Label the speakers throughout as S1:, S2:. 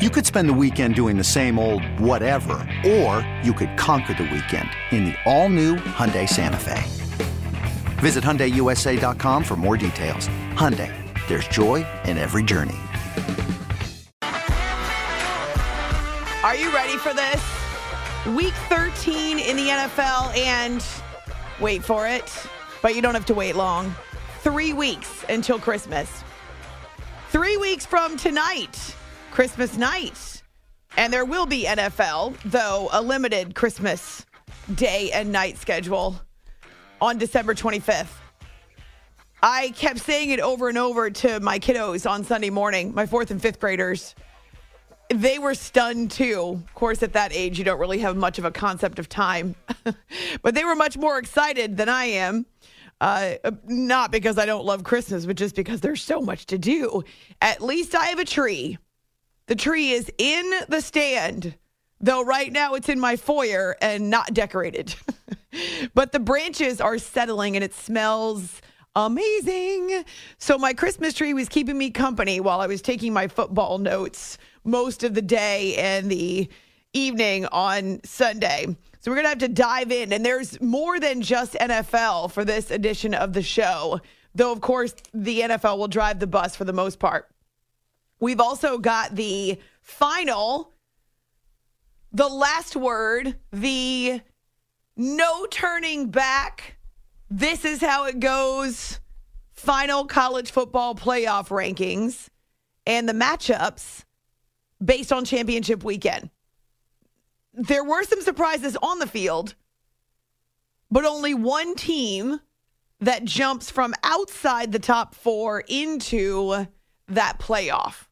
S1: You could spend the weekend doing the same old whatever, or you could conquer the weekend in the all-new Hyundai Santa Fe. Visit HyundaiUSA.com for more details. Hyundai, there's joy in every journey.
S2: Are you ready for this? Week 13 in the NFL, and wait for it, but you don't have to wait long. Three weeks until Christmas. Three weeks from tonight, Christmas night. And there will be NFL, though a limited Christmas day and night schedule on December 25th. I kept saying it over and over to my kiddos on Sunday morning, my fourth and fifth graders they were stunned too. Of course, at that age, you don't really have much of a concept of time, but they were much more excited than I am. Uh, not because I don't love Christmas, but just because there's so much to do. At least I have a tree. The tree is in the stand, though right now it's in my foyer and not decorated. but the branches are settling and it smells amazing. So my Christmas tree was keeping me company while I was taking my football notes most of the day and the evening on Sunday. So we're going to have to dive in. And there's more than just NFL for this edition of the show, though, of course, the NFL will drive the bus for the most part. We've also got the final, the last word, the no turning back. This is how it goes. Final college football playoff rankings and the matchups based on championship weekend. There were some surprises on the field, but only one team that jumps from outside the top four into that playoff.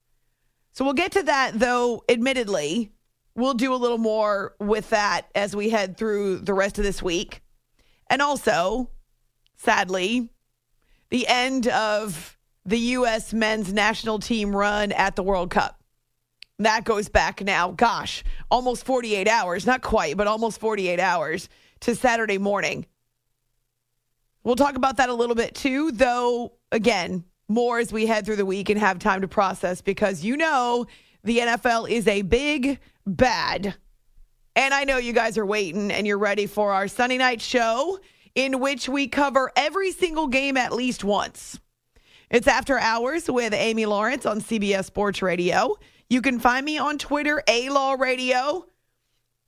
S2: So we'll get to that, though, admittedly. We'll do a little more with that as we head through the rest of this week. And also, sadly, the end of the U.S. men's national team run at the World Cup. That goes back now, gosh, almost 48 hours. Not quite, but almost 48 hours to Saturday morning. We'll talk about that a little bit too, though, again, more as we head through the week and have time to process because you know the NFL is a big bad. And I know you guys are waiting and you're ready for our Sunday night show in which we cover every single game at least once. It's After Hours with Amy Lawrence on CBS Sports Radio. You can find me on Twitter, A Law Radio.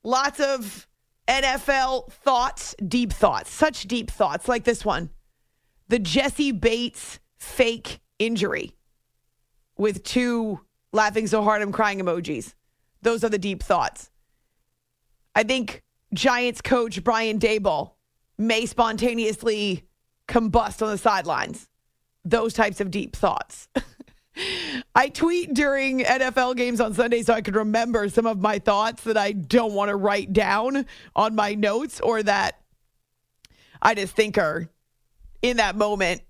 S2: Lots of NFL thoughts, deep thoughts, such deep thoughts like this one. The Jessie Bates fake injury with two laughing so hard I'm crying emojis. Those are the deep thoughts. I think Giants coach Brian Daboll may spontaneously combust on the sidelines. Those types of deep thoughts. I tweet during NFL games on Sunday so I can remember some of my thoughts that I don't want to write down on my notes or that I just think are in that moment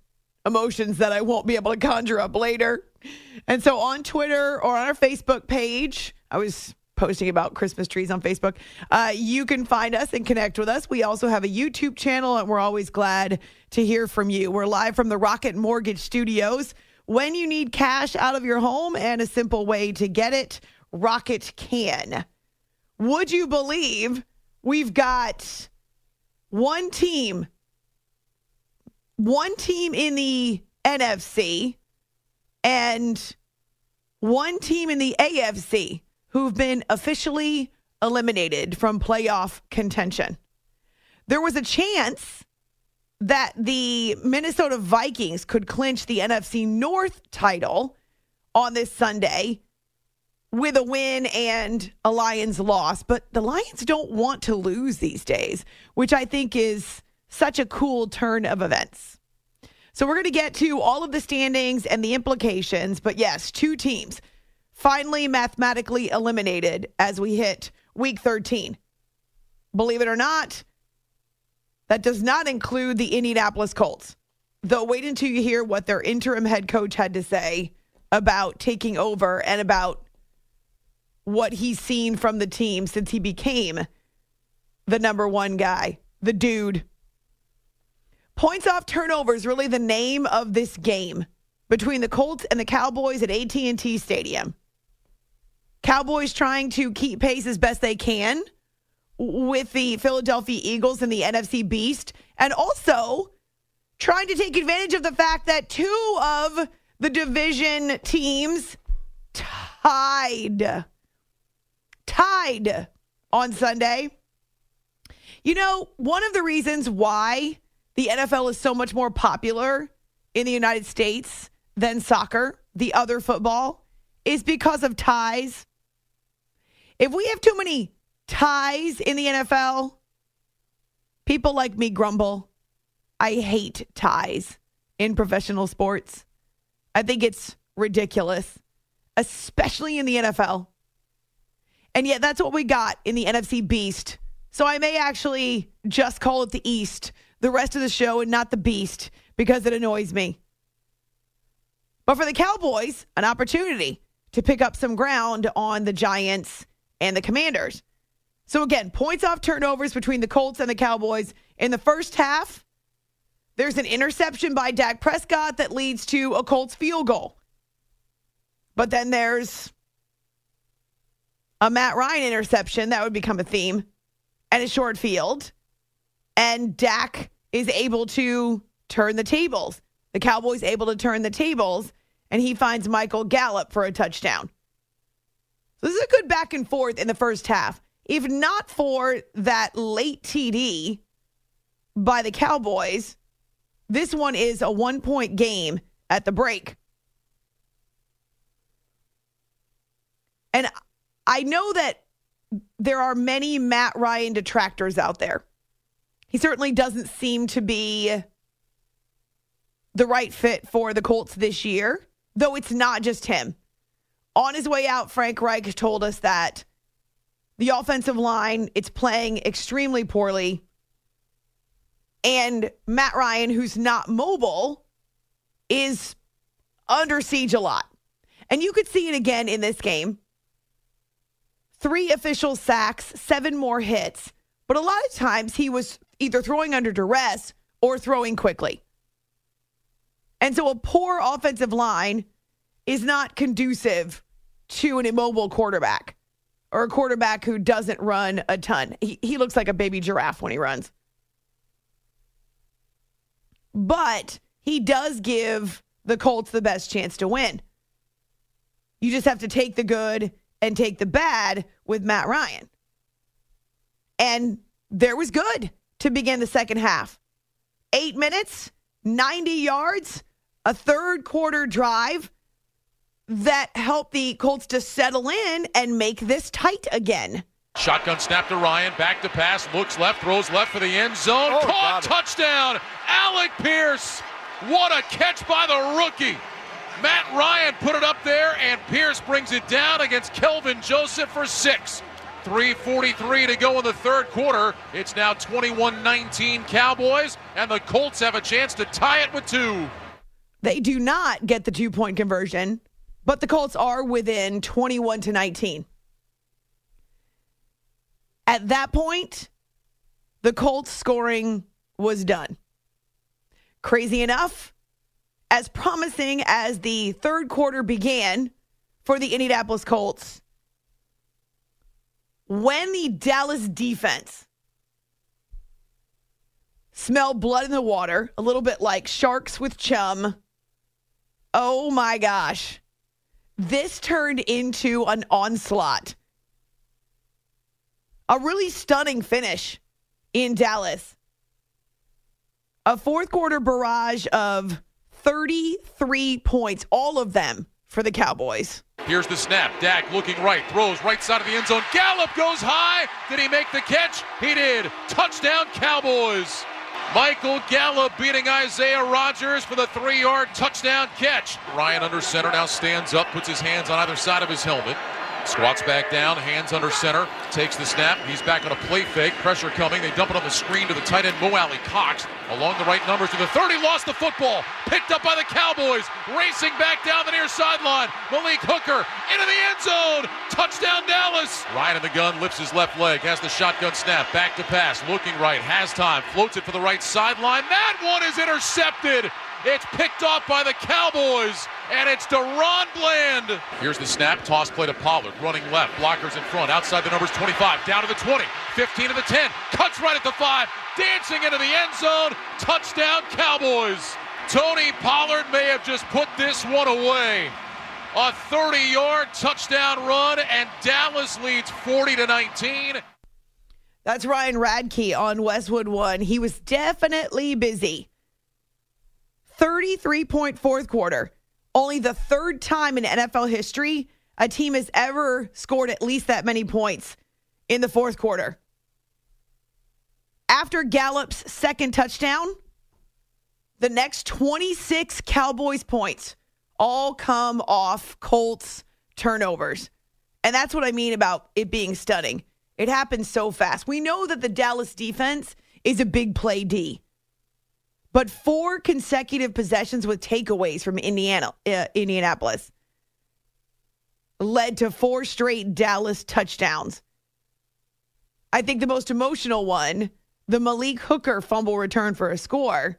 S2: emotions that I won't be able to conjure up later. And so on Twitter or on our Facebook page, I was posting about Christmas trees on Facebook. Uh, you can find us and connect with us. We also have a YouTube channel, and we're always glad to hear from you. We're live from the Rocket Mortgage Studios. When you need cash out of your home and a simple way to get it, Rocket can. Would you believe we've got one team, one team in the NFC and one team in the AFC who've been officially eliminated from playoff contention? There was a chance that the Minnesota Vikings could clinch the NFC North title on this Sunday with a win and a Lions loss. But the Lions don't want to lose these days, which I think is such a cool turn of events. So we're going to get to all of the standings and the implications. But yes, two teams finally mathematically eliminated as we hit week 13. Believe it or not, that does not include the Indianapolis Colts. Though, wait until you hear what their interim head coach had to say about taking over and about what he's seen from the team since he became the number one guy, the dude. Points off turnovers really the name of this game between the Colts and the Cowboys at AT&T Stadium. Cowboys trying to keep pace as best they can with the Philadelphia Eagles and the NFC Beast and also trying to take advantage of the fact that two of the division teams tied tied on Sunday. You know, one of the reasons why the NFL is so much more popular in the United States than soccer, the other football, is because of ties. If we have too many ties in the NFL, people like me grumble. I hate ties in professional sports. I think it's ridiculous, especially in the NFL. And yet, that's what we got in the NFC Beast. So I may actually just call it the East the rest of the show and not the Beast because it annoys me. But for the Cowboys, an opportunity to pick up some ground on the Giants and the Commanders. So again, points off turnovers between the Colts and the Cowboys in the first half. There's an interception by Dak Prescott that leads to a Colts field goal. But then there's a Matt Ryan interception that would become a theme and a short field. And Dak is able to turn the tables. The Cowboys able to turn the tables, and he finds Michael Gallup for a touchdown. So this is a good back and forth in the first half. If not for that late TD by the Cowboys, this one is a one point game at the break. And I know that there are many Matt Ryan detractors out there. He certainly doesn't seem to be the right fit for the Colts this year, though it's not just him. On his way out, Frank Reich told us that the offensive line it's playing extremely poorly. And Matt Ryan, who's not mobile, is under siege a lot. And you could see it again in this game. Three official sacks, seven more hits. But a lot of times he was either throwing under duress or throwing quickly. And so a poor offensive line is not conducive to an immobile quarterback or a quarterback who doesn't run a ton. He, he looks like a baby giraffe when he runs. But he does give the Colts the best chance to win. You just have to take the good and take the bad with Matt Ryan. And there was good to begin the second half. Eight minutes, 90 yards, a third quarter drive that helped the Colts to settle in and make this tight again.
S3: Shotgun snap to Ryan, back to pass, looks left, throws left for the end zone.
S4: Oh,
S3: Caught, touchdown, Alec Pierce. What a catch by the rookie. Matt Ryan put it up there, and Pierce brings it down against Kelvin Joseph for six. 3.43 to go in the third quarter. It's now 21 19 Cowboys, and the Colts have a chance to tie it with two.
S2: They do not get the two point conversion, but the Colts are within 21 to 19. At that point, the Colts scoring was done. Crazy enough, as promising as the third quarter began for the Indianapolis Colts, when the Dallas defense smelled blood in the water, a little bit like sharks with chum, oh my gosh, this turned into an onslaught. A really stunning finish in Dallas. A fourth quarter barrage of 33 points, all of them for the Cowboys.
S3: Here's the snap. Dak looking right, throws right side of the end zone. Gallup goes high. Did he make the catch? He did. Touchdown, Cowboys. Michael Gallup beating Isaiah Rodgers for the three yard touchdown catch. Ryan under center now stands up, puts his hands on either side of his helmet. Squats back down, hands under center, takes the snap. He's back on a play fake. Pressure coming. They dump it on the screen to the tight end, Mo Alie-Cox. Along the right numbers to the 30, lost the football. Picked up by the Cowboys. Racing back down the near sideline. Malik Hooker into the end zone. Touchdown Dallas. Ryan in the gun, lifts his left leg, has the shotgun snap. Back to pass, looking right, has time, floats it for the right sideline. That one is intercepted. It's picked off by the Cowboys, and it's DaRon Bland. Here's the snap, toss play to Pollard, running left, blockers in front, outside the numbers 25, down to the 20, 15 to the 10, cuts right at the 5, dancing into the end zone, touchdown Cowboys. Tony Pollard may have just put this one away. A 30-yard touchdown run, and Dallas leads 40 to 19.
S2: That's Ryan Radtke on Westwood One. He was definitely busy. 33 point fourth quarter. Only the third time in NFL history a team has ever scored at least that many points in the fourth quarter. After Gallup's second touchdown, the next 26 Cowboys points all come off Colts turnovers. And that's what I mean about it being stunning. It happens so fast. We know that the Dallas defense is a big play D but four consecutive possessions with takeaways from Indiana, uh, Indianapolis led to four straight Dallas touchdowns. I think the most emotional one, the Malik Hooker fumble return for a score,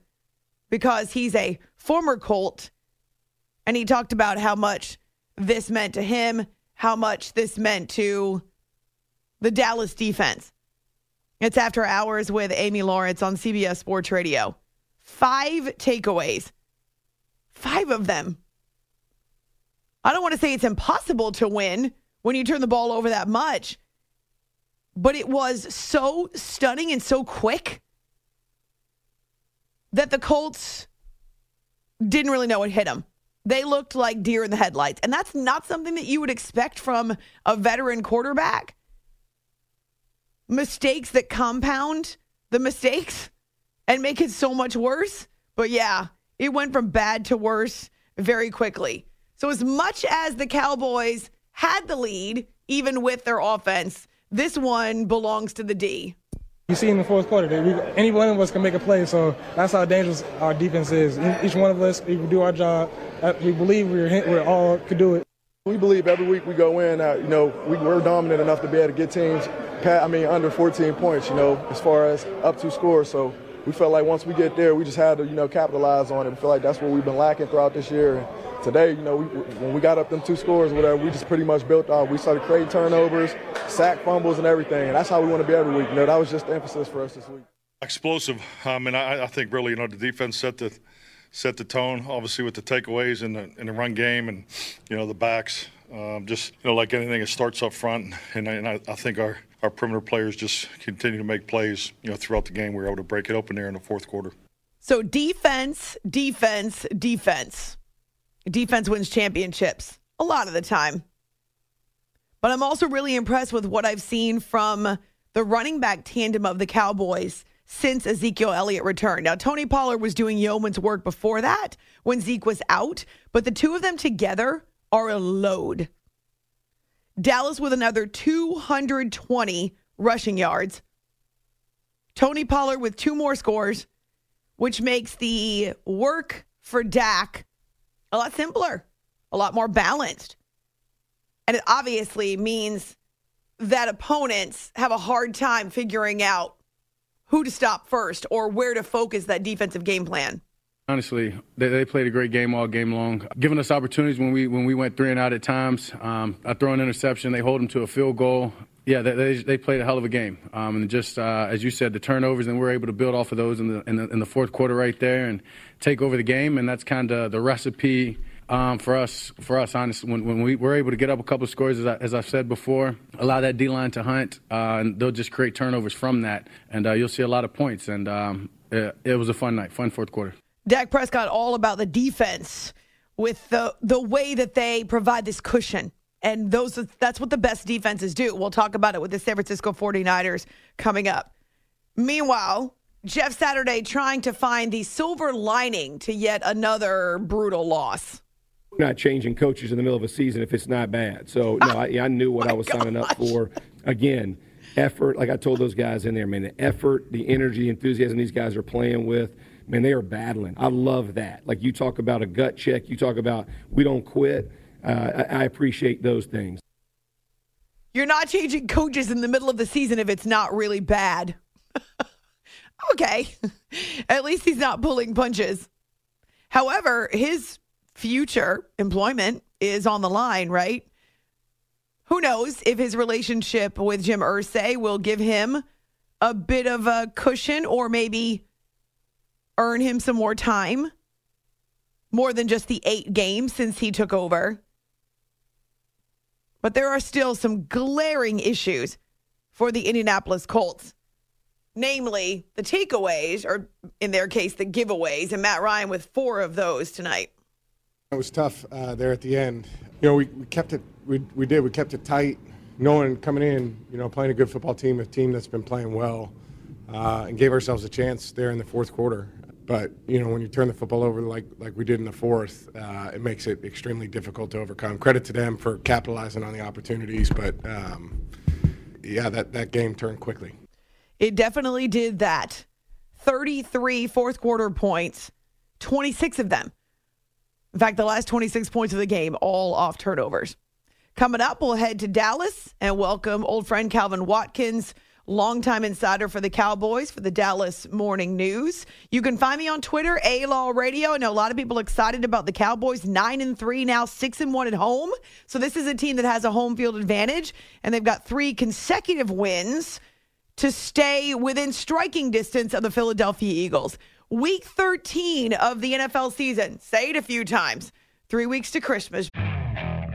S2: because he's a former Colt, and he talked about how much this meant to him, how much this meant to the Dallas defense. It's after hours with Amy Lawrence on CBS Sports Radio five takeaways. Five of them. I don't want to say it's impossible to win when you turn the ball over that much, but it was so stunning and so quick that the Colts didn't really know what hit them. They looked like deer in the headlights. And that's not something that you would expect from a veteran quarterback. Mistakes that compound the mistakes and make it so much worse. But yeah, it went from bad to worse very quickly. So, as much as the Cowboys had the lead, even with their offense, this one belongs to the D.
S4: You see in the fourth quarter that we, any one of us can make a play, so that's how dangerous our defense is. Each one of us, we do our job. Uh, we believe we're, we're all could do it.
S5: We believe every week we go in, uh, you know, we, we're dominant enough to be able to get teams, Pat, I mean, under 14 points, you know, as far as up to score. So we felt like once we get there, we just had to, you know, capitalize on it. We feel like that's what we've been lacking throughout this year. And today, you know, we, when we got up them two scores, whatever, we just pretty much built off. We started creating turnovers, sack fumbles, and everything. And that's how we want to be every week. You know, that was just the emphasis for us this week.
S6: Explosive. I mean, I, I think really, you know, the defense set the set the tone. Obviously, with the takeaways in the in the run game, and you know, the backs. Um, just you know, like anything, it starts up front, and, and I, I think our our perimeter players just continue to make plays, you know, throughout the game. We were able to break it open there in the fourth quarter.
S2: So defense, defense, defense. Defense wins championships a lot of the time. But I'm also really impressed with what I've seen from the running back tandem of the Cowboys since Ezekiel Elliott returned. Now, Tony Pollard was doing yeoman's work before that when Zeke was out, but the two of them together are a load. Dallas with another 220 rushing yards. Tony Pollard with two more scores, which makes the work for Dak a lot simpler, a lot more balanced. And it obviously means that opponents have a hard time figuring out who to stop first or where to focus that defensive game plan.
S7: Honestly, they, they, played a great game all game long, giving us opportunities when we when we went three and out at times. Um, I throw an interception, they hold them to a field goal. Yeah, they, they, they played a hell of a game, um, and just uh, as you said, the turnovers, and we're able to build off of those in the, in the in the fourth quarter right there and take over the game, and that's kind of the recipe. Um, for us, for us, honestly, when, when we were able to get up a couple of scores, as, I, as I've said before, allow that D line to hunt, uh, and they'll just create turnovers from that, and uh, you'll see a lot of points. And um, it, it was a fun night, fun fourth quarter.
S2: Dak Prescott all about the defense with the the way that they provide this cushion. And those that's what the best defenses do. We'll talk about it with the San Francisco 49ers coming up. Meanwhile, Jeff Saturday trying to find the silver lining to yet another brutal loss.
S8: Not changing coaches in the middle of a season if it's not bad. So no, I, I knew what I was oh signing up for. Again, effort. Like I told those guys in there, man, the effort, the energy, enthusiasm these guys are playing with. Man, they are battling. I love that. Like you talk about a gut check. You talk about we don't quit. Uh, I, I appreciate those things.
S2: You're not changing coaches in the middle of the season if it's not really bad. okay. At least he's not pulling punches. However, his future employment is on the line, right? Who knows if his relationship with Jim Irsay will give him a bit of a cushion or maybe earn him some more time? More than just the eight games since he took over. But there are still some glaring issues for the Indianapolis Colts. Namely, the takeaways, or in their case, the giveaways, and Matt Ryan with four of those tonight.
S9: It was tough uh, there at the end. You know, we, we kept it, we, we did, we kept it tight, knowing coming in, you know, playing a good football team, a team that's been playing well, uh, and gave ourselves a chance there in the fourth quarter. But you know, when you turn the football over like like we did in the fourth, uh, it makes it extremely difficult to overcome. Credit to them for capitalizing on the opportunities, but um, yeah, that that game turned quickly.
S2: It definitely did that. 33 fourth quarter points, 26 of them. In fact, the last 26 points of the game, all off turnovers. Coming up, we'll head to Dallas and welcome old friend Calvin Watkins longtime insider for the Cowboys for the Dallas Morning News. You can find me on Twitter, A Law Radio. I know a lot of people excited about the Cowboys, nine and three now, six and one at home. So this is a team that has a home field advantage, and they've got three consecutive wins to stay within striking distance of the Philadelphia Eagles. Week 13 of the NFL season. Say it a few times. Three weeks to Christmas.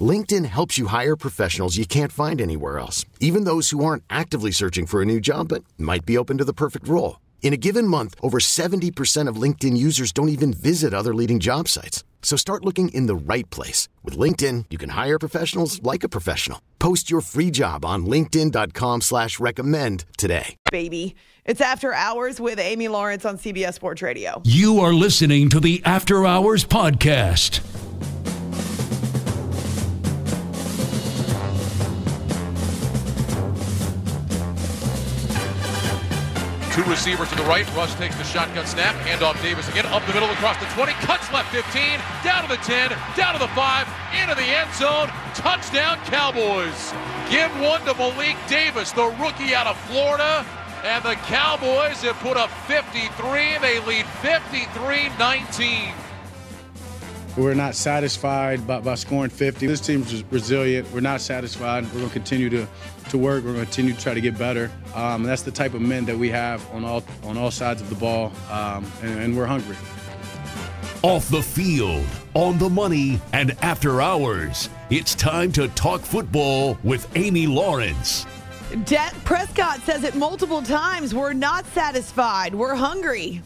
S10: LinkedIn helps you hire professionals you can't find anywhere else, even those who aren't actively searching for a new job but might be open to the perfect role. In a given month, over 70% of LinkedIn users don't even visit other leading job sites. So start looking in the right place. With LinkedIn, you can hire professionals like a professional. Post your free job on linkedin.com slash recommend today.
S2: Baby. It's After Hours with Amy Lawrence on CBS Sports Radio.
S11: You are listening to the After Hours Podcast.
S3: Two receivers to the right. Rush takes the shotgun snap. Handoff Davis again. Up the middle across the 20. Cuts left 15. Down to the 10. Down to the 5. Into the end zone. Touchdown Cowboys. Give one to Malik Davis, the rookie out of Florida. And the Cowboys have put up 53. They lead 53 19.
S7: We're not satisfied by, by scoring 50. This team's resilient. We're not satisfied. We're going to continue to, to work. We're going to continue to try to get better. Um, that's the type of men that we have on all on all sides of the ball, um, and, and we're hungry.
S11: Off the field, on the money, and after hours, it's time to talk football with Amy Lawrence.
S2: Dak Prescott says it multiple times. We're not satisfied. We're hungry.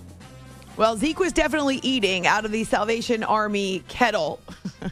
S2: Well, Zeke was definitely eating out of the Salvation Army kettle.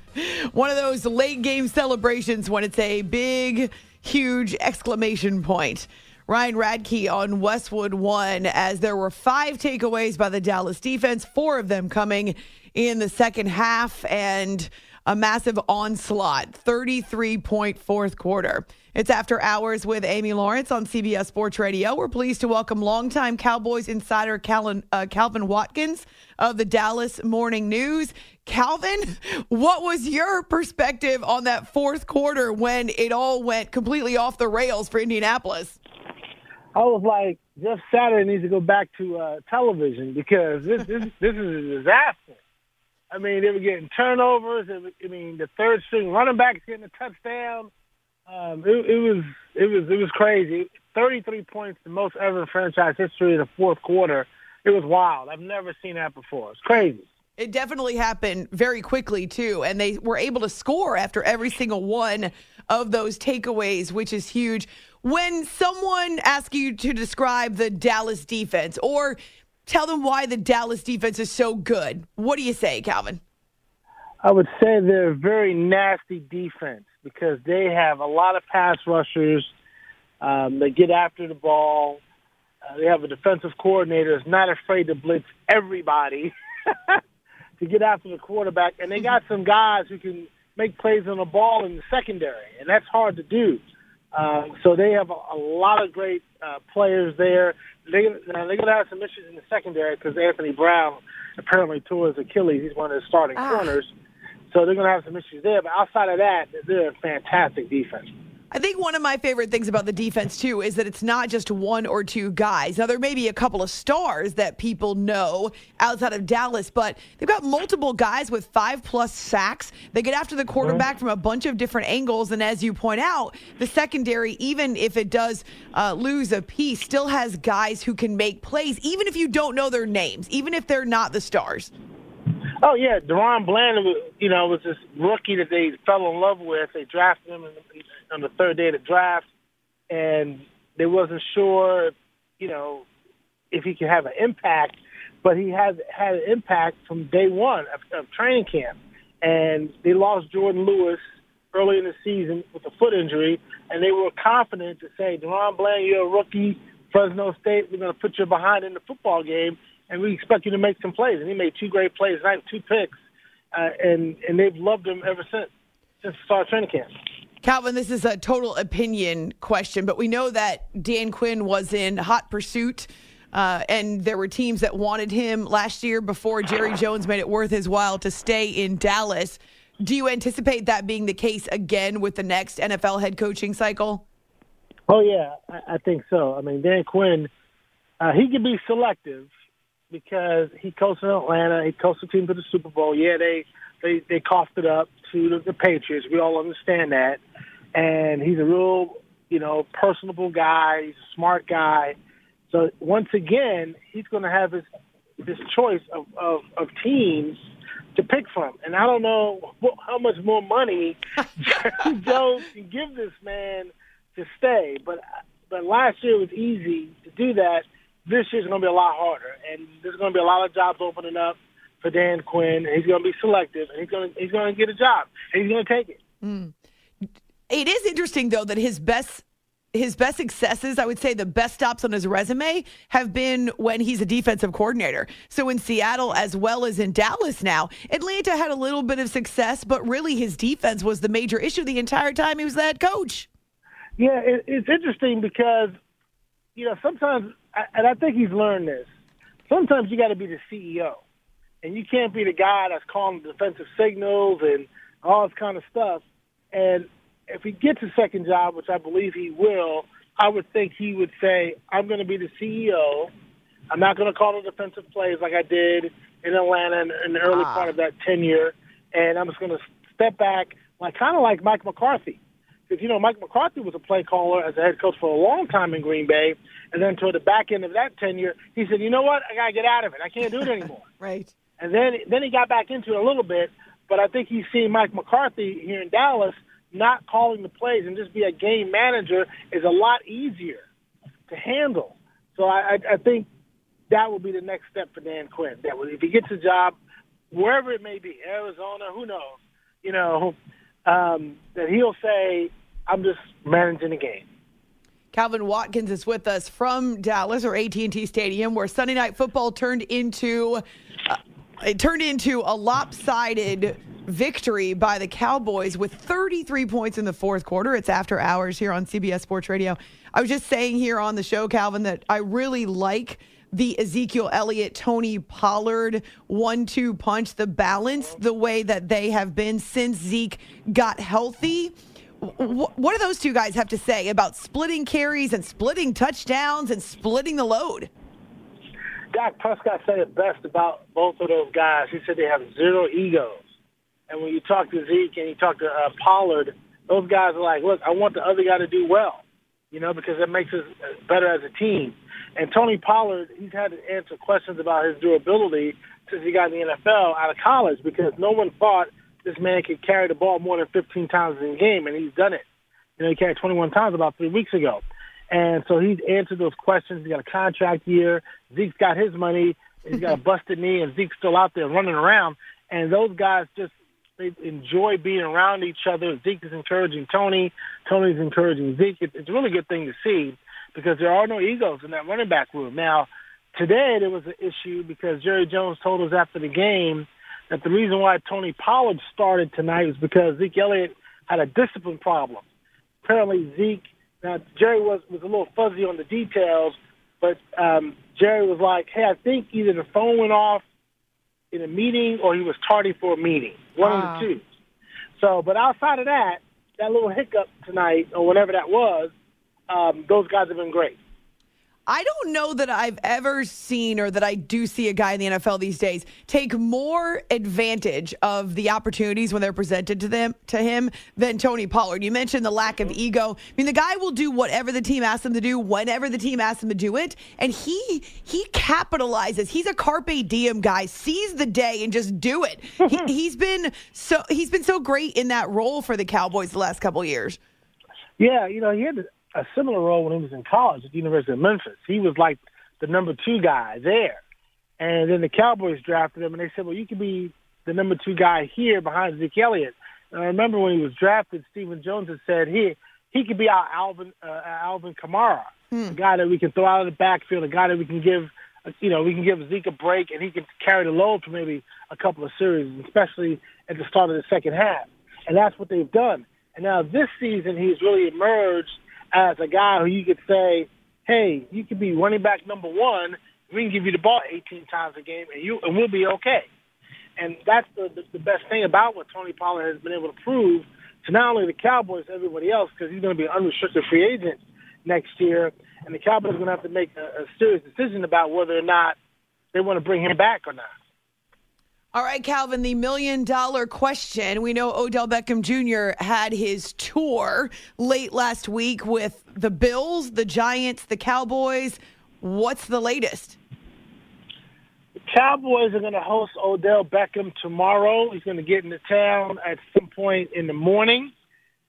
S2: One of those late game celebrations when it's a big, huge exclamation point. Ryan Radtke on Westwood one as there were five takeaways by the Dallas defense, four of them coming in the second half. And a massive onslaught, 33 point fourth quarter. It's after hours with Amy Lawrence on CBS Sports Radio. We're pleased to welcome longtime Cowboys insider Calvin, uh, Calvin Watkins of the Dallas Morning News. Calvin, what was your perspective on that fourth quarter when it all went completely off the rails for Indianapolis?
S12: I was like, Jeff Saturday needs to go back to uh, television because this, this this is a disaster. I mean, they were getting turnovers. I mean, the third string running back is getting a touchdown. Um, it, it was it was it was crazy. Thirty three points, the most ever in franchise history in the fourth quarter. It was wild. I've never seen that before. It's crazy.
S2: It definitely happened very quickly too, and they were able to score after every single one of those takeaways, which is huge. When someone asks you to describe the Dallas defense or tell them why the Dallas defense is so good, what do you say, Calvin?
S12: I would say they're a very nasty defense because they have a lot of pass rushers. Um, they get after the ball. Uh, they have a defensive coordinator that's not afraid to blitz everybody to get after the quarterback, and they got some guys who can make plays on the ball in the secondary, and that's hard to do. Uh, so they have a, a lot of great uh, players there. They, now they're going to have some issues in the secondary because Anthony Brown apparently tore his Achilles. He's one of the starting ah. corners. So they're going to have some issues there. But outside of that, they're a fantastic defense.
S2: I think one of my favorite things about the defense, too, is that it's not just one or two guys. Now, there may be a couple of stars that people know outside of Dallas, but they've got multiple guys with five plus sacks. They get after the quarterback from a bunch of different angles. And as you point out, the secondary, even if it does uh, lose a piece, still has guys who can make plays, even if you don't know their names, even if they're not the stars.
S12: Oh yeah, DaRon Bland, you know, was this rookie that they fell in love with. They drafted him on the third day of the draft, and they wasn't sure, you know, if he could have an impact. But he has had an impact from day one of, of training camp. And they lost Jourdan Lewis early in the season with a foot injury, and they were confident to say, DaRon Bland, you're a rookie, Fresno State, we're going to put you behind in the football game and we expect you to make some plays. And he made two great plays tonight, two picks, uh, and and they've loved him ever since since the start of training camp.
S2: Calvin, this is a total opinion question, but we know that Dan Quinn was in hot pursuit. Uh, and there were teams that wanted him last year before Jerry Jones made it worth his while to stay in Dallas. Do you anticipate that being the case again with the next NFL head coaching cycle?
S12: Oh yeah, I, I think so. I mean, Dan Quinn, uh, he can be selective, because he coached in Atlanta. He coached the team to the Super Bowl. Yeah, they they they coughed it up to the, the Patriots. We all understand that. And he's a real, you know, personable guy. He's a smart guy. So once again, he's going to have his this choice of, of of teams to pick from. And I don't know how much more money Jerry Jones can give this man to stay. But but last year was easy to do that this year's going to be a lot harder, and there's going to be a lot of jobs opening up for Dan Quinn. He's going to be selective, and he's going to he's going to get a job, and he's going to take it.
S2: Mm. It is interesting though that his best his best successes, I would say the best stops on his resume have been when he's a defensive coordinator. So in Seattle as well as in Dallas now, Atlanta had a little bit of success, but really his defense was the major issue the entire time he was the head coach.
S12: Yeah, it, it's interesting because you know sometimes and I think he's learned this. Sometimes you got to be the CEO, and you can't be the guy that's calling defensive signals and all this kind of stuff. And if he gets a second job, which I believe he will, I would think he would say, "I'm going to be the CEO. I'm not going to call the defensive plays like I did in Atlanta in, in the early ah. part of that tenure, and I'm just going to step back, like kind of like Mike McCarthy." Because you know Mike McCarthy was a play caller as a head coach for a long time in Green Bay, and then toward the back end of that tenure, he said, "You know what? I gotta get out of it. I can't do it anymore."
S2: right.
S12: And then then he got back into it a little bit, but I think he's seen Mike McCarthy here in Dallas not calling the plays and just be a game manager is a lot easier to handle. So I, I, I think that will be the next step for Dan Quinn. That if he gets a job wherever it may be, Arizona, who knows, you know, um, that he'll say, "I'm just managing the game."
S2: Calvin Watkins is with us from Dallas or AT&T Stadium, where Sunday Night Football turned into uh, it turned into a lopsided victory by the Cowboys with 33 points in the fourth quarter. It's after hours here on CBS Sports Radio. I was just saying here on the show, Calvin, that I really like the Ezekiel Elliott, Tony Pollard one two punch, the balance, the way that they have been since Zeke got healthy. What do those two guys have to say about splitting carries and splitting touchdowns and splitting the load?
S12: Dak Prescott said it best about both of those guys. He said they have zero egos. And when you talk to Zeke and you talk to uh, Pollard, those guys are like, look, I want the other guy to do well, you know, because it makes us better as a team. And Tony Pollard, he's had to answer questions about his durability since he got in the NFL out of college because no one thought this man could carry the ball more than 15 times in a game, and he's done it. You know, he carried 21 times about three weeks ago. And so he's answered those questions. He's got a contract year. Zeke's got his money. He's got a busted knee, and Zeke's still out there running around. And those guys just they enjoy being around each other. Zeke is encouraging Tony. Tony's encouraging Zeke. It's a really good thing to see because there are no egos in that running back room. Now, today there was an issue because Jerry Jones told us after the game that the reason why Tony Pollard started tonight was because Zeke Elliott had a discipline problem. Apparently, Zeke now, Jerry was, was a little fuzzy on the details, but um, Jerry was like, hey, I think either the phone went off in a meeting or he was tardy for a meeting. One of the two. So, but outside of that, that little hiccup tonight or whatever that was, um, those guys have been great.
S2: I don't know that I've ever seen or that I do see a guy in the NFL these days take more advantage of the opportunities when they're presented to them to him than Tony Pollard. You mentioned the lack of ego. I mean, the guy will do whatever the team asks him to do whenever the team asks him to do it, and he he capitalizes. He's a carpe diem guy, seize the day and just do it. he, has been so he's been so great in that role for the Cowboys the last couple years.
S12: Yeah, you know, he had a similar role when he was in college at the University of Memphis. He was like the number two guy there. And then the Cowboys drafted him, and they said, well, you could be the number two guy here behind Zeke Elliott. And I remember when he was drafted, Stephen Jones had said he he could be our Alvin uh, Alvin Kamara, hmm. a guy that we can throw out of the backfield, a guy that we can give, you know, we can give Zeke a break, and he can carry the load for maybe a couple of series, especially at the start of the second half. And that's what they've done. And now this season, he's really emerged as a guy who you could say, hey, you could be running back number one. We can give you the ball 18 times a game, and you and we'll be okay. And that's the, the, the best thing about what Tony Pollard has been able to prove to not only the Cowboys, everybody else, because he's going to be an unrestricted free agent next year, and the Cowboys are going to have to make a, a serious decision about whether or not they want to bring him back or not.
S2: All right, Calvin, the million dollar question. We know Odell Beckham Jr. had his tour late last week with the Bills, the Giants, the Cowboys. What's the latest?
S12: The Cowboys are going to host Odell Beckham tomorrow. He's going to get into town at some point in the morning.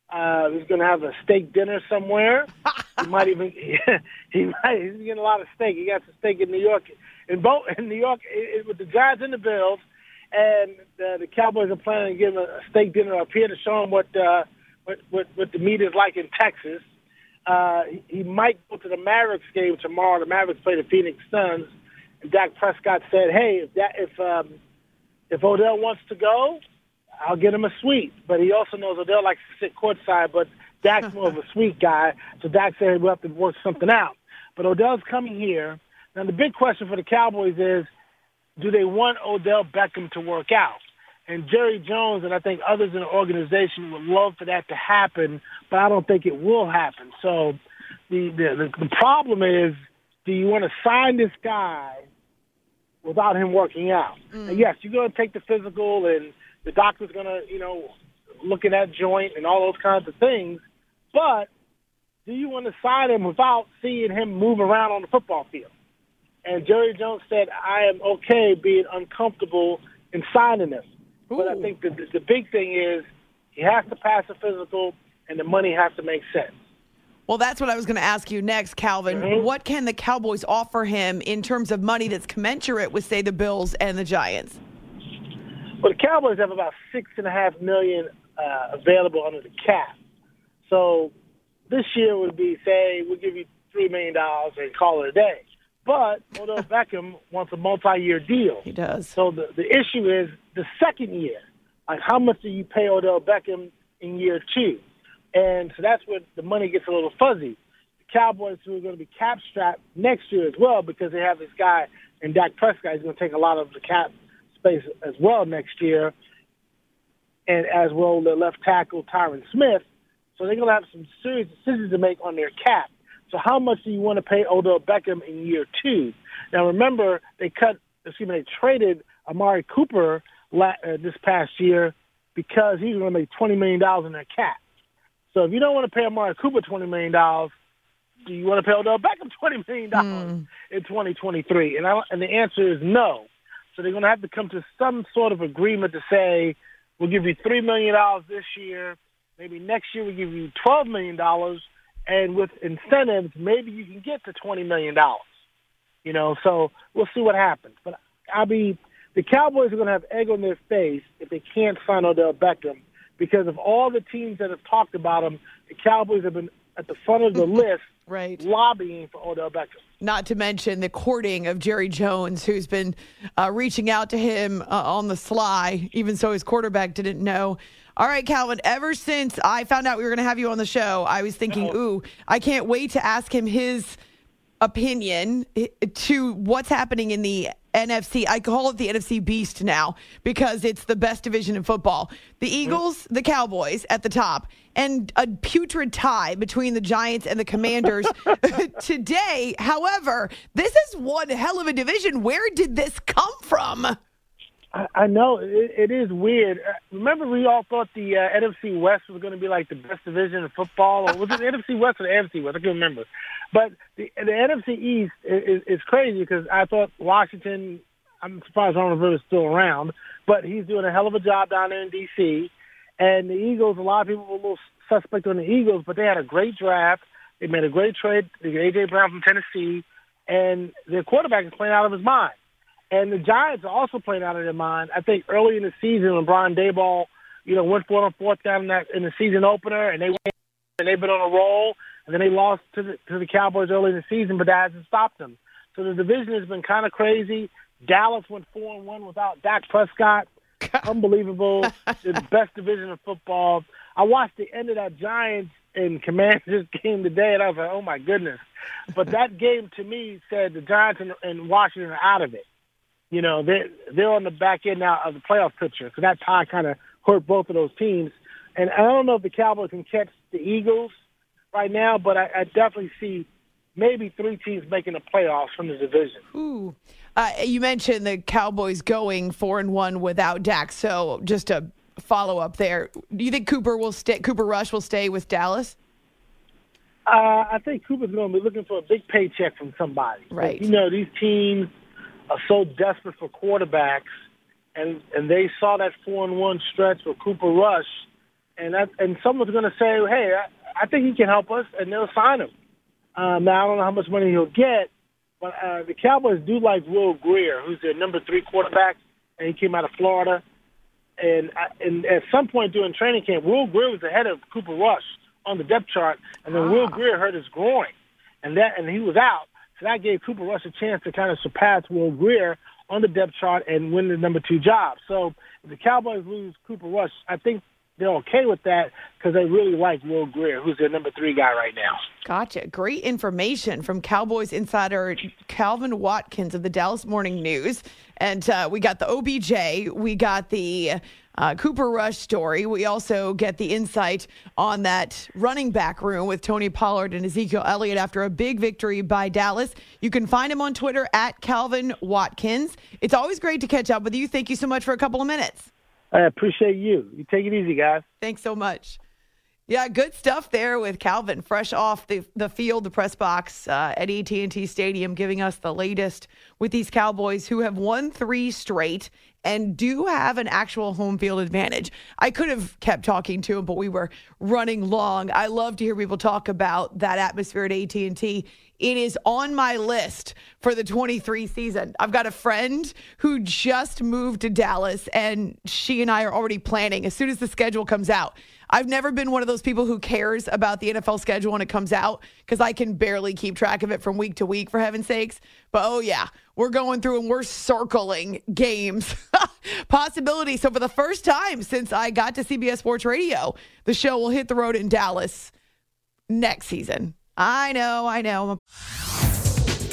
S12: Uh, he's going to have a steak dinner somewhere. he might even he might he's getting a lot of steak. He got some steak in New York, in both in New York it, with the Giants and the Bills and uh, the Cowboys are planning to give him a steak dinner up here to show him what uh, what, what what the meat is like in Texas. Uh, he might go to the Mavericks game tomorrow. The Mavericks play the Phoenix Suns, and Dak Prescott said, "Hey, if that if um, if Odell wants to go, I'll get him a suite." But he also knows Odell likes to sit courtside, but Dak's more of a suite guy, so Dak said we'll have to work something out. But Odell's coming here. Now the big question for the Cowboys is do they want Odell Beckham to work out? And Jerry Jones and I think others in the organization would love for that to happen, but I don't think it will happen. So the the, the problem is, do you want to sign this guy without him working out? Mm. And yes, you're going to take the physical, and the doctor's going to you know look at that joint and all those kinds of things, but do you want to sign him without seeing him move around on the football field? And Jerry Jones said, I am okay being uncomfortable in signing him. Ooh. But I think the, the big thing is he has to pass a physical and the money has to make sense.
S2: Well, that's what I was going to ask you next, Calvin. Mm-hmm. What can the Cowboys offer him in terms of money that's commensurate with, say, the Bills and the Giants?
S12: Well, the Cowboys have about six and a half million uh, available under the cap. So this year would be, say, we'll give you three million dollars and call it a day. But Odell Beckham wants a multi-year deal.
S2: He does.
S12: So the, the issue is the second year. Like, how much do you pay Odell Beckham in year two? And so that's where the money gets a little fuzzy. The Cowboys, who are going to be cap strapped next year as well, because they have this guy and Dak Prescott is going to take a lot of the cap space as well next year, and as well the left tackle Tyron Smith. So they're going to have some serious decisions to make on their cap. So how much do you want to pay Odell Beckham in year two? Now remember, they cut, excuse me, they traded Amari Cooper la- uh, this past year because he's going to make twenty million dollars in their cap. So if you don't want to pay Amari Cooper twenty million dollars, do you want to pay Odell Beckham twenty million dollars in twenty twenty three? And I, and the answer is no. So they're going to have to come to some sort of agreement to say we'll give you three million dollars this year, maybe next year we give you twelve million dollars, and with incentives maybe you can get to twenty million dollars. You know, so we'll see what happens. But I'll be the Cowboys are going to have egg on their face if they can't sign Odell Beckham because of all the teams that have talked about him. The Cowboys have been at the front of the list,
S2: right,
S12: lobbying for Odell Beckham.
S2: Not to mention the courting of Jerry Jones, who's been uh, reaching out to him uh, on the sly, even so his quarterback didn't know. All right, Calvin, ever since I found out we were going to have you on the show, I was thinking, ooh, I can't wait to ask him his opinion to what's happening in the NFC. I call it the NFC Beast now because it's the best division in football. The mm. Eagles, the Cowboys at the top, and a putrid tie between the Giants and the Commanders today. However, this is one hell of a division. Where did this come from?
S12: I, know it, it is weird. Uh, Remember, we all thought the uh, NFC West was going to be like the best division in football, or was it NFC West or the NFC West? I can't remember. But the, the NFC East is, is crazy because I thought Washington. I'm surprised Ron is still around, but he's doing a hell of a job down there in D.C. And the Eagles, a lot of people were a little suspect on the Eagles, but they had a great draft. They made a great trade. They got A.J. Brown from Tennessee, and their quarterback is playing out of his mind. And the Giants are also playing out of their mind. I think early in the season when Brian Daboll, you know, went for it on fourth down in that in the season opener, and they went and they've been on a roll, and then they lost to the to the Cowboys early in the season, but that hasn't stopped them. So the division has been kind of crazy. Dallas went four and one without Dak Prescott. Unbelievable. the best division of football. I watched the end of that Giants and Commanders game today, and I was like, oh my goodness. But that game to me said the Giants and, and Washington are out of it. You know, they're they're on the back end now of the playoff picture. So that tie kind of hurt both of those teams. And I don't know if the Cowboys can catch the Eagles right now, but I, I definitely see maybe three teams making the playoffs from the division.
S2: Ooh. Uh, you mentioned the Cowboys going four and one without Dak. So just a follow up there. Do you think Cooper will stay? Cooper Rush will stay with Dallas?
S12: Uh, I think Cooper's going to be looking for a big paycheck from somebody.
S2: Right.
S12: You know, these teams are so desperate for quarterbacks, and and they saw that four and one stretch with Cooper Rush, and that and someone's going to say, hey, I, I think he can help us, and they'll sign him. Um, now I don't know how much money he'll get, but uh, the Cowboys do like Will Grier, who's their number three quarterback, and he came out of Florida. And I- and at some point during training camp, Will Grier was ahead of Cooper Rush on the depth chart, and then Will Grier hurt his groin, and that and he was out. That gave Cooper Rush a chance to kind of surpass Will Grier on the depth chart and win the number two job. So if the Cowboys lose Cooper Rush, I think they're okay with that because they really like Will Grier, who's their number three guy right now.
S2: Gotcha. Great information from Cowboys insider Calvin Watkins of the Dallas Morning News. And uh, we got the OBJ, we got the uh, Cooper Rush story. We also get the insight on that running back room with Tony Pollard and Ezekiel Elliott after a big victory by Dallas. You can find him on Twitter at Calvin Watkins. It's always great to catch up with you. Thank you so much for a couple of minutes.
S12: I appreciate you. You take it easy, guys.
S2: Thanks so much. Yeah, good stuff there with Calvin, fresh off the, the field, the press box uh, at AT&T Stadium, giving us the latest with these Cowboys who have won three straight and do have an actual home field advantage. I could have kept talking to him, but we were running long. I love to hear people talk about that atmosphere at AT&T. It is on my list for the 23 season. I've got a friend who just moved to Dallas, and she and I are already planning as soon as the schedule comes out. I've never been one of those people who cares about the NFL schedule when it comes out because I can barely keep track of it from week to week, for heaven's sakes. But oh, yeah, we're going through and we're circling games possibility. So, for the first time since I got to CBS Sports Radio, the show will hit the road in Dallas next season. I know, I know.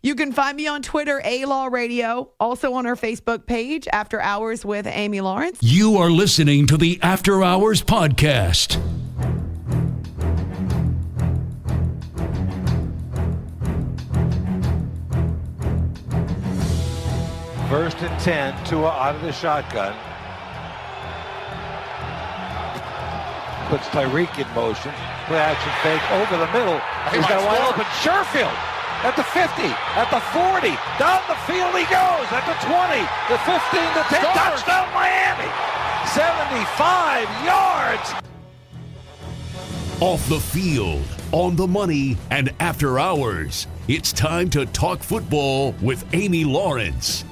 S2: You can find me on Twitter, A Law Radio, also on our Facebook page, After Hours with Amy Lawrence.
S11: You are listening to the After Hours Podcast.
S13: First and 10, Tua out of the shotgun. Puts Tyreek in motion. Play action fake over the middle. He's got a wide open. Sherfield at the 50, at the 40, down the field he goes, at the 20, the 15, the 10, touchdown Miami, 75 yards.
S11: Off the field, on the money, and after hours, it's time to talk football with Amy Lawrence.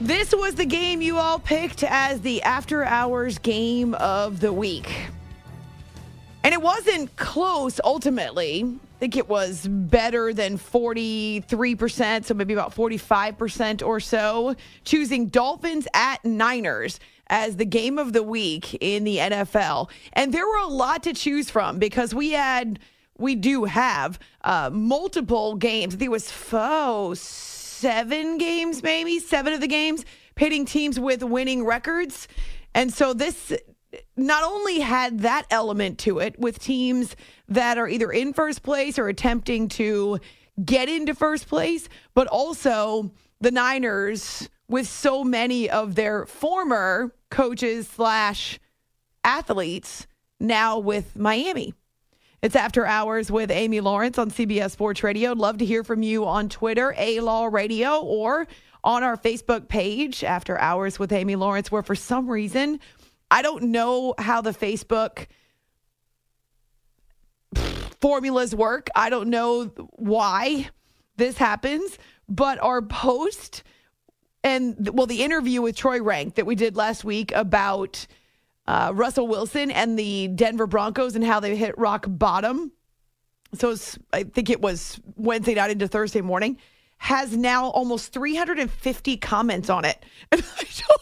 S2: This was the game you all picked as the after hours game of the week. And it wasn't close ultimately. Think it was better than 43%, so maybe about 45% or so, choosing Dolphins at Niners as the game of the week in the NFL. And there were a lot to choose from because we had, we do have uh, multiple games. I think it was four, seven games, maybe seven of the games, pitting teams with winning records. And so this not only had that element to it with teams that are either in first place or attempting to get into first place, but also the Niners with so many of their former coaches slash athletes now with Miami. It's After Hours with Amy Lawrence on CBS Sports Radio. Love to hear from you on Twitter, A Law Radio, or on our Facebook page, After Hours with Amy Lawrence, where for some reason, I don't know how the Facebook formulas work. I don't know why this happens, but our post and well, the interview with Troy Renck that we did last week about uh, Russell Wilson and the Denver Broncos and how they hit rock bottom. So I think it was Wednesday night into Thursday morning has now almost 350 comments on it. And I don't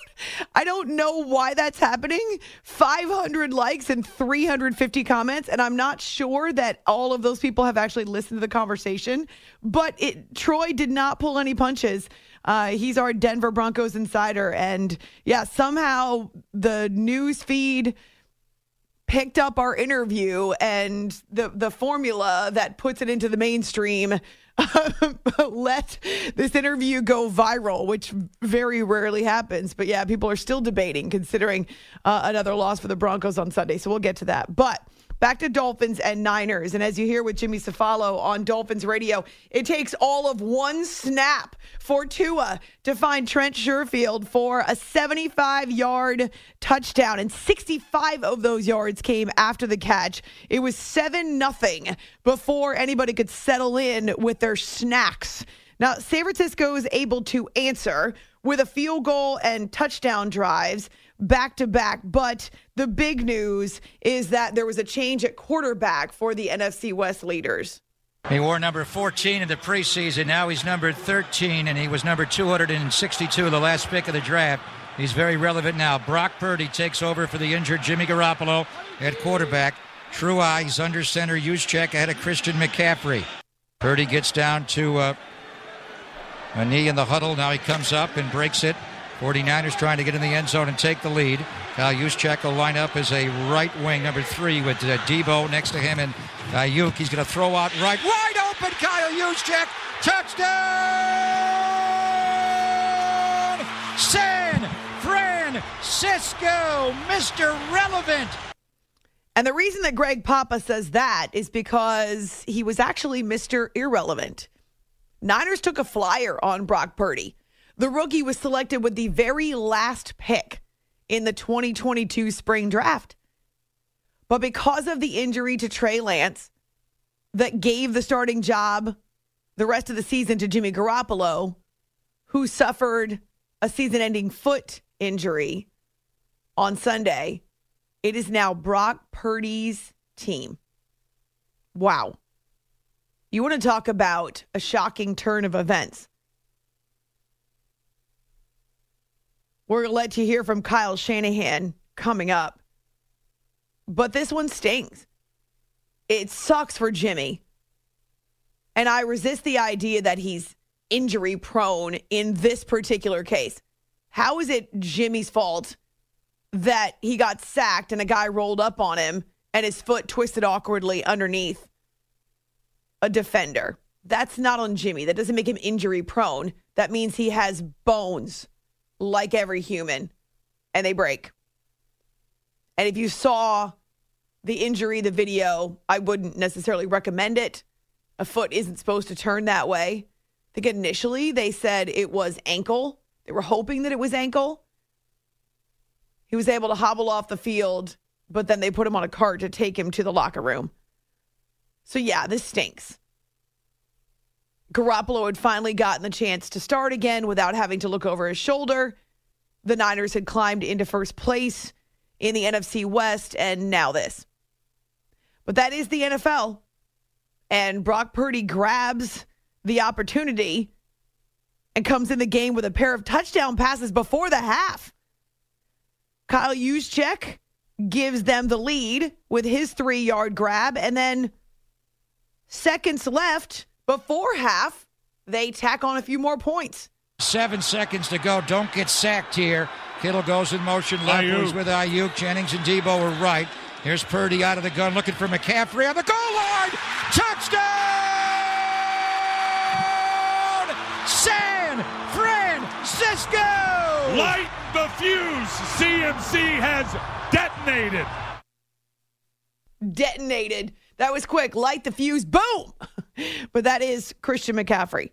S2: I don't know why that's happening. 500 likes and 350 comments and I'm not sure that all of those people have actually listened to the conversation, but it Troy did not pull any punches. Uh, he's our Denver Broncos insider and yeah, somehow the news feed picked up our interview and the the formula that puts it into the mainstream let this interview go viral, which very rarely happens. But yeah, people are still debating, considering uh, another loss for the Broncos on Sunday. So we'll get to that. But back to Dolphins and Niners. And as you hear with Jimmy Cefalo on Dolphins radio, it takes all of one snap for Tua to find Trent Sherfield for a 75 yard touchdown. And 65 of those yards came after the catch. It was 7 nothing before anybody could settle in with their snacks. Now, San Francisco is able to answer with a field goal and touchdown drives back to back. But the big news is that there was a change at quarterback for the NFC West leaders.
S14: He wore number 14 in the preseason. Now he's number 13, and he was number 262, the last pick of the draft. He's very relevant now. Brock Purdy takes over for the injured Jimmy Garoppolo at quarterback. True eyes under center. Juszczyk ahead of Christian McCaffrey. Purdy gets down to uh, a knee in the huddle. Now he comes up and breaks it 49ers trying to get in the end zone and take the lead. Kyle will line up as a right wing, number three, with uh, Deebo next to him and Aiyuk. He's going to throw out right. Wide open, Kyle Juszczyk. Touchdown! San Francisco, Mr. Relevant.
S2: And the reason that Greg Papa says that is because he was actually Mr. Irrelevant. Niners took a flyer on Brock Purdy. The rookie was selected with the very last pick in the 2022 spring draft. But because of the injury to Trey Lance that gave the starting job the rest of the season to Jimmy Garoppolo, who suffered a season ending foot injury on Sunday, it is now Brock Purdy's team. Wow. You want to talk about a shocking turn of events? We're going to let you hear from Kyle Shanahan coming up. But this one stings. It sucks for Jimmy. And I resist the idea that he's injury prone in this particular case. How is it Jimmy's fault that he got sacked and a guy rolled up on him and his foot twisted awkwardly underneath a defender? That's not on Jimmy. That doesn't make him injury prone. That means he has bones like every human and they break. And if you saw the injury, the video, I wouldn't necessarily recommend it. A foot isn't supposed to turn that way. I think initially they said it was ankle. They were hoping that it was ankle. He was able to hobble off the field, but then they put him on a cart to take him to the locker room. So, yeah, this stinks. Garoppolo had finally gotten the chance to start again without having to look over his shoulder. The Niners had climbed into first place in the NFC West, and now this. But that is the NFL. And Brock Purdy grabs the opportunity and comes in the game with a pair of touchdown passes before the half. Kyle Juszczyk gives them the lead with his three yard grab. And then seconds left before half, they tack on a few more points.
S14: Seven seconds to go. Don't get sacked here. Kittle goes in motion. Leftwards with Aiyuk. Jennings and Deebo are right. Here's Purdy out of the gun looking for McCaffrey on the goal line. Touchdown! San Francisco!
S15: Light the fuse. CMC has detonated.
S2: Detonated. That was quick. Light the fuse. Boom. but that is Christian McCaffrey.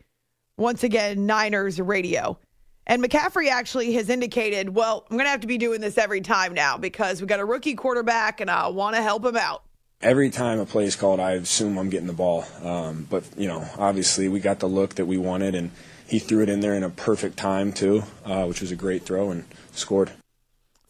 S2: Once again, Niners radio. And McCaffrey actually has indicated, well, I'm going to have to be doing this every time now because we got a rookie quarterback and I want to help him out.
S16: Every time a play is called, I assume I'm getting the ball. Um, but, you know, obviously we got the look that we wanted and he threw it in there in a perfect time, too, uh, which was a great throw and scored.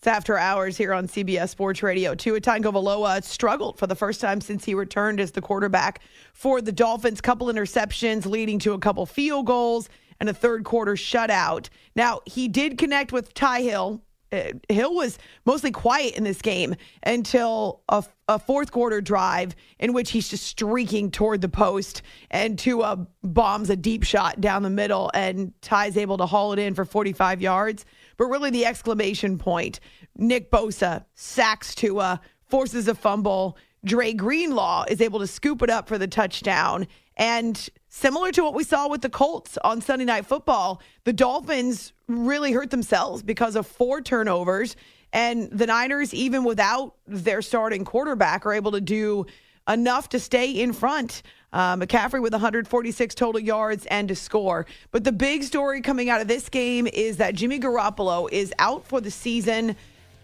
S2: After hours here on CBS Sports Radio. Tua Tagovailoa struggled for the first time since he returned as the quarterback for the Dolphins. Couple interceptions leading to a couple field goals and a third quarter shutout. Now, he did connect with Ty Hill. Uh, Hill was mostly quiet in this game until a, a, fourth quarter drive in which he's just streaking toward the post and Tua bombs a deep shot down the middle and Ty's able to haul it in for 45 yards. But really, the exclamation point Nick Bosa sacks Tua, forces a fumble. Dre Greenlaw is able to scoop it up for the touchdown. And similar to what we saw with the Colts on Sunday Night Football, the Dolphins really hurt themselves because of four turnovers. And the Niners, even without their starting quarterback, are able to do enough to stay in front. Uh, McCaffrey with 146 total yards and to score. But the big story coming out of this game is that Jimmy Garoppolo is out for the season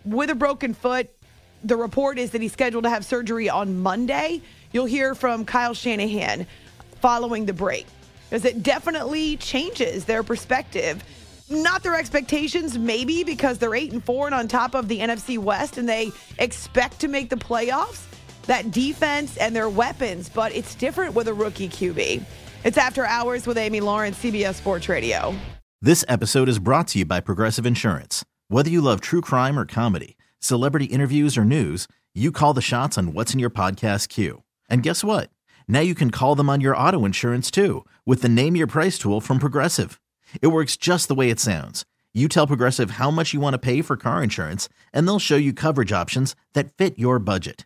S2: with a broken foot. The report is that he's scheduled to have surgery on Monday. You'll hear from Kyle Shanahan following the break because it definitely changes their perspective. Not their expectations, maybe because they're eight and four and on top of the NFC West, and they expect to make the playoffs. That defense and their weapons, but it's different with a rookie QB. It's after hours with Amy Lawrence, CBS Sports Radio.
S17: This episode is brought to you by Progressive Insurance. Whether you love true crime or comedy, celebrity interviews or news, you call the shots on what's in your podcast queue. And guess what? Now you can call them on your auto insurance too with the Name Your Price tool from Progressive. It works just the way it sounds. You tell Progressive how much you want to pay for car insurance, and they'll show you coverage options that fit your budget.